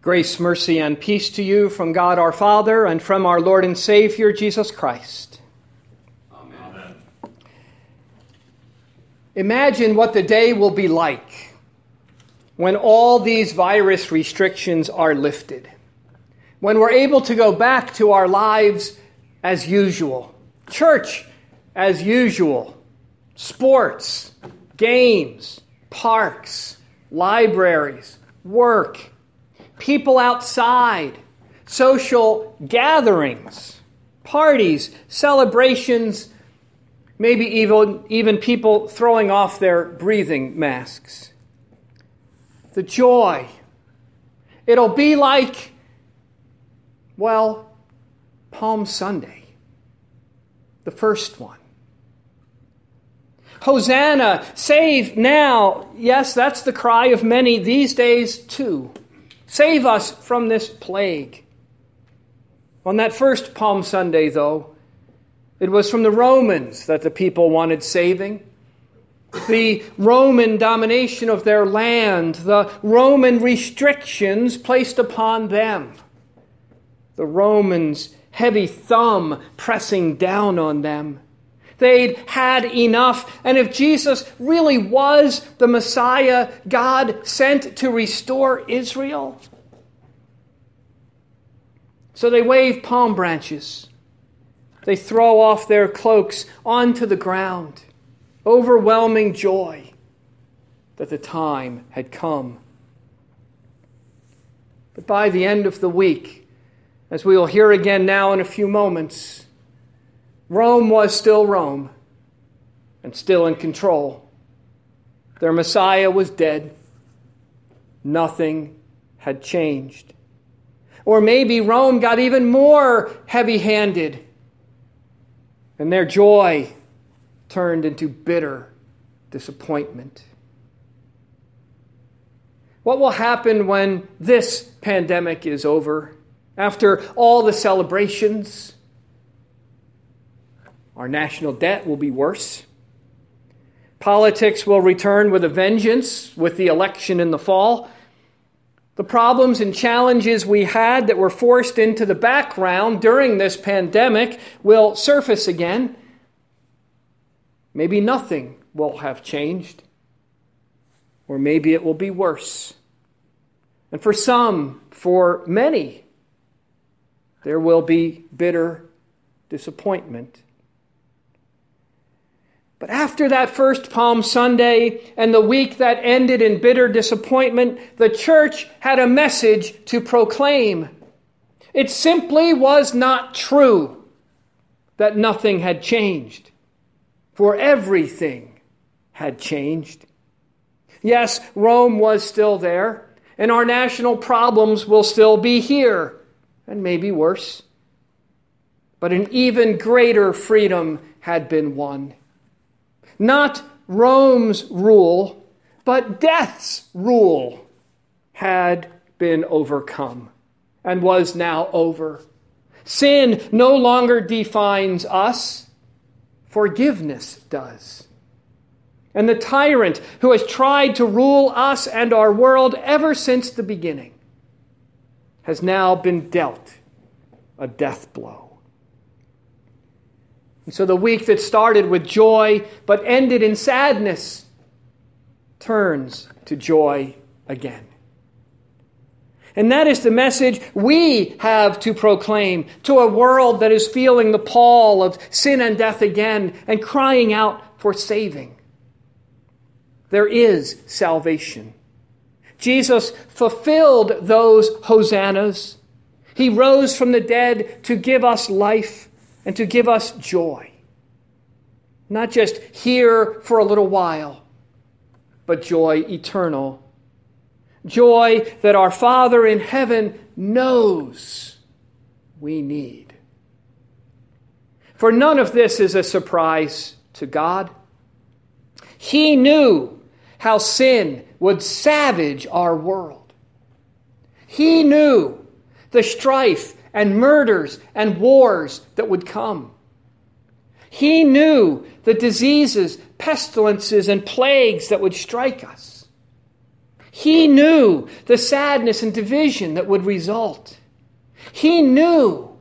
Grace, mercy, and peace to you from God our Father and from our Lord and Savior Jesus Christ. Amen. Imagine what the day will be like when all these virus restrictions are lifted, when we're able to go back to our lives as usual, church as usual, sports, games, parks, libraries, work people outside, social gatherings, parties, celebrations, maybe even, even people throwing off their breathing masks. The joy. It'll be like, well, Palm Sunday, the first one. Hosanna, save now. Yes, that's the cry of many these days, too. Save us from this plague. On that first Palm Sunday, though, it was from the Romans that the people wanted saving. The Roman domination of their land, the Roman restrictions placed upon them, the Romans' heavy thumb pressing down on them. They'd had enough. And if Jesus really was the Messiah God sent to restore Israel, so they wave palm branches. They throw off their cloaks onto the ground. Overwhelming joy that the time had come. But by the end of the week, as we will hear again now in a few moments, Rome was still Rome and still in control. Their Messiah was dead. Nothing had changed. Or maybe Rome got even more heavy handed and their joy turned into bitter disappointment. What will happen when this pandemic is over? After all the celebrations, our national debt will be worse. Politics will return with a vengeance with the election in the fall. The problems and challenges we had that were forced into the background during this pandemic will surface again. Maybe nothing will have changed, or maybe it will be worse. And for some, for many, there will be bitter disappointment. But after that first Palm Sunday and the week that ended in bitter disappointment, the church had a message to proclaim. It simply was not true that nothing had changed, for everything had changed. Yes, Rome was still there, and our national problems will still be here, and maybe worse. But an even greater freedom had been won. Not Rome's rule, but death's rule had been overcome and was now over. Sin no longer defines us, forgiveness does. And the tyrant who has tried to rule us and our world ever since the beginning has now been dealt a death blow. And so the week that started with joy but ended in sadness turns to joy again. And that is the message we have to proclaim to a world that is feeling the pall of sin and death again and crying out for saving. There is salvation. Jesus fulfilled those hosannas. He rose from the dead to give us life and to give us joy. Not just here for a little while, but joy eternal. Joy that our Father in heaven knows we need. For none of this is a surprise to God. He knew how sin would savage our world. He knew the strife and murders and wars that would come. He knew the diseases, pestilences, and plagues that would strike us. He knew the sadness and division that would result. He knew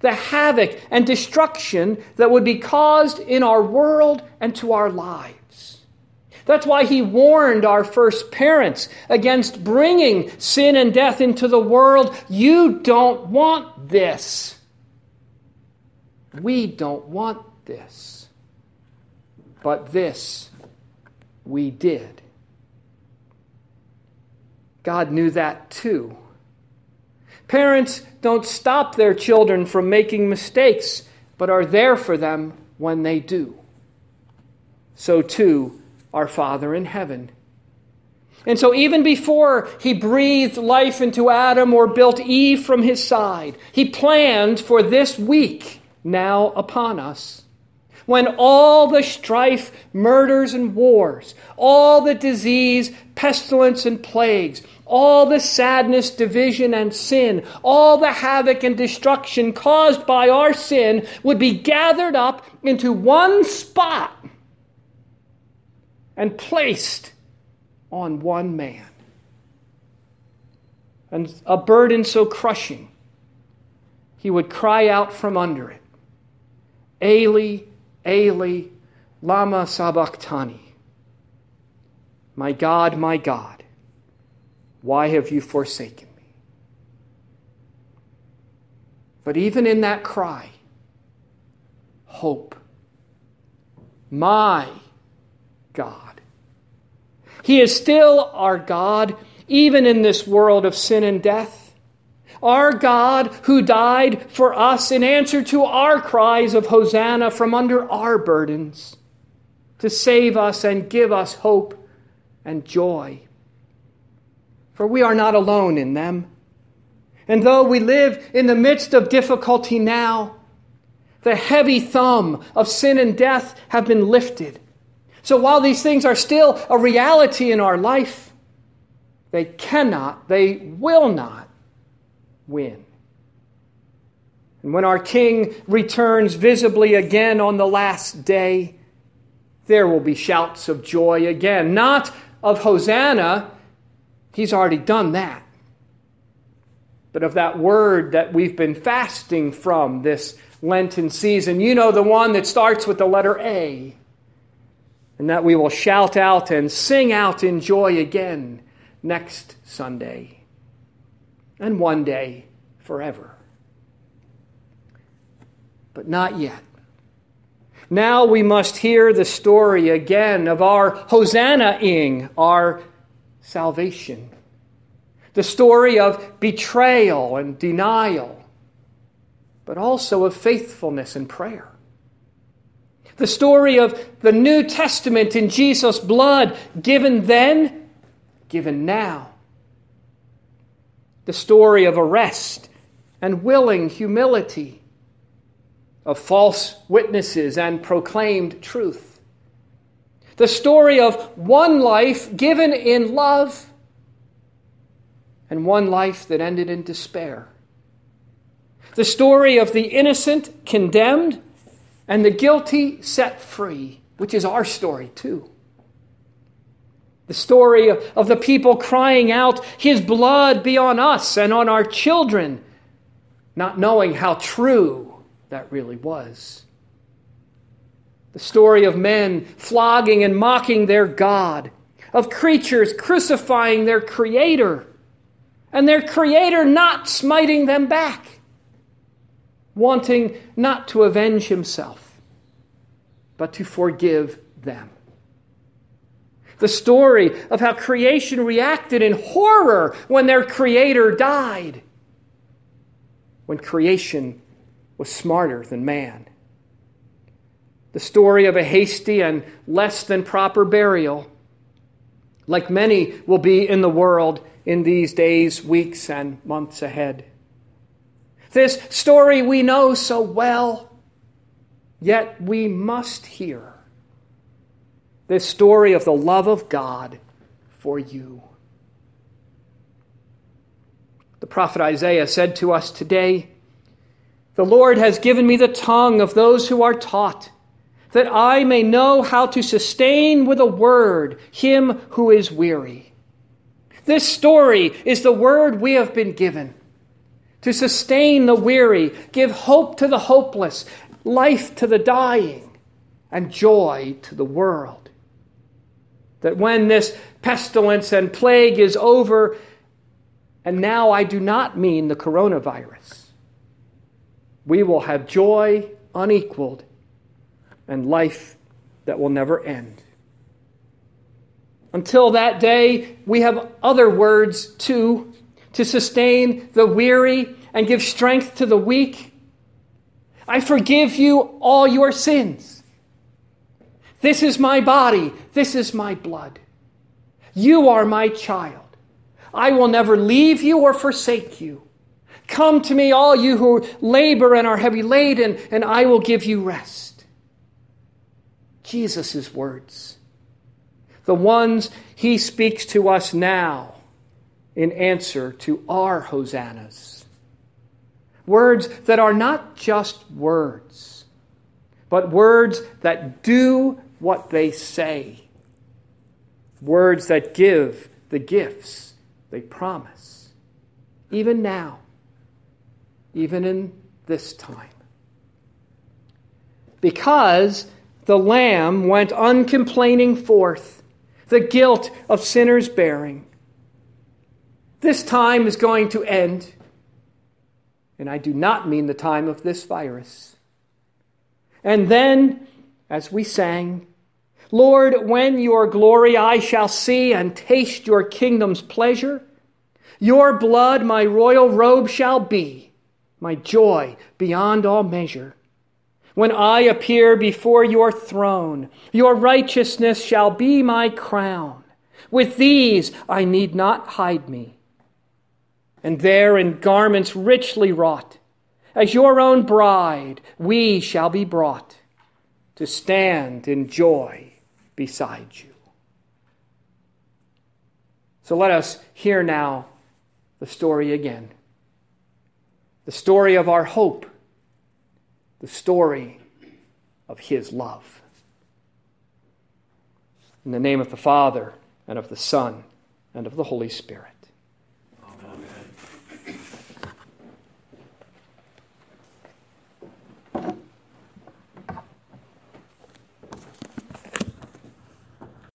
the havoc and destruction that would be caused in our world and to our lives. That's why he warned our first parents against bringing sin and death into the world. You don't want this. We don't want this. But this we did. God knew that too. Parents don't stop their children from making mistakes, but are there for them when they do. So too, our Father in heaven. And so, even before he breathed life into Adam or built Eve from his side, he planned for this week now upon us. When all the strife, murders, and wars, all the disease, pestilence, and plagues, all the sadness, division, and sin, all the havoc and destruction caused by our sin would be gathered up into one spot and placed on one man. And a burden so crushing, he would cry out from under it Eli, Eli, Lama Sabachthani. My God, my God, why have you forsaken me? But even in that cry, hope. My God. He is still our God, even in this world of sin and death. Our God who died for us in answer to our cries of Hosanna from under our burdens, to save us and give us hope and joy. For we are not alone in them. And though we live in the midst of difficulty now, the heavy thumb of sin and death have been lifted. So while these things are still a reality in our life, they cannot, they will not win. And when our King returns visibly again on the last day, there will be shouts of joy again. Not of Hosanna, he's already done that. But of that word that we've been fasting from this Lenten season. You know, the one that starts with the letter A. And that we will shout out and sing out in joy again next Sunday and one day forever. But not yet. Now we must hear the story again of our Hosanna-ing, our salvation. The story of betrayal and denial, but also of faithfulness and prayer. The story of the New Testament in Jesus' blood, given then, given now the story of arrest and willing humility, of false witnesses and proclaimed truth. The story of one life given in love and one life that ended in despair. The story of the innocent condemned and the guilty set free, which is our story too. The story of the people crying out, His blood be on us and on our children, not knowing how true that really was. The story of men flogging and mocking their God, of creatures crucifying their Creator, and their Creator not smiting them back, wanting not to avenge Himself, but to forgive them the story of how creation reacted in horror when their creator died, when creation was smarter than man. The story of a hasty and less than proper burial, like many will be in the world in these days, weeks, and months ahead. This story we know so well, yet we must hear this story of the love of God for you. The prophet Isaiah said to us today, The Lord has given me the tongue of those who are taught, that I may know how to sustain with a word him who is weary. This story is the word we have been given to sustain the weary, give hope to the hopeless, life to the dying, and joy to the world. That when this pestilence and plague is over, and now I do not mean the coronavirus, we will have joy unequaled and life that will never end. Until that day, we have other words too to sustain the weary and give strength to the weak. I forgive you all your sins. This is my body. This is my blood. You are my child. I will never leave you or forsake you. Come to me, all you who labor and are heavy laden, and I will give you rest. Jesus' words, the ones he speaks to us now in answer to our hosannas. Words that are not just words, but words that do what they say. Words that give the gifts they promise. Even now, even in this time. Because the Lamb went uncomplaining forth, the guilt of sinners bearing. This time is going to end, and I do not mean the time of this virus. And then, as we sang, Lord, when your glory I shall see and taste your kingdom's pleasure, your blood my royal robe shall be my joy beyond all measure. When I appear before your throne, your righteousness shall be my crown. With these I need not hide me. And there in garments richly wrought, as your own bride, we shall be brought to stand in joy beside you. So let us hear now the story again the story of our hope, the story of His love. In the name of the Father, and of the Son, and of the Holy Spirit.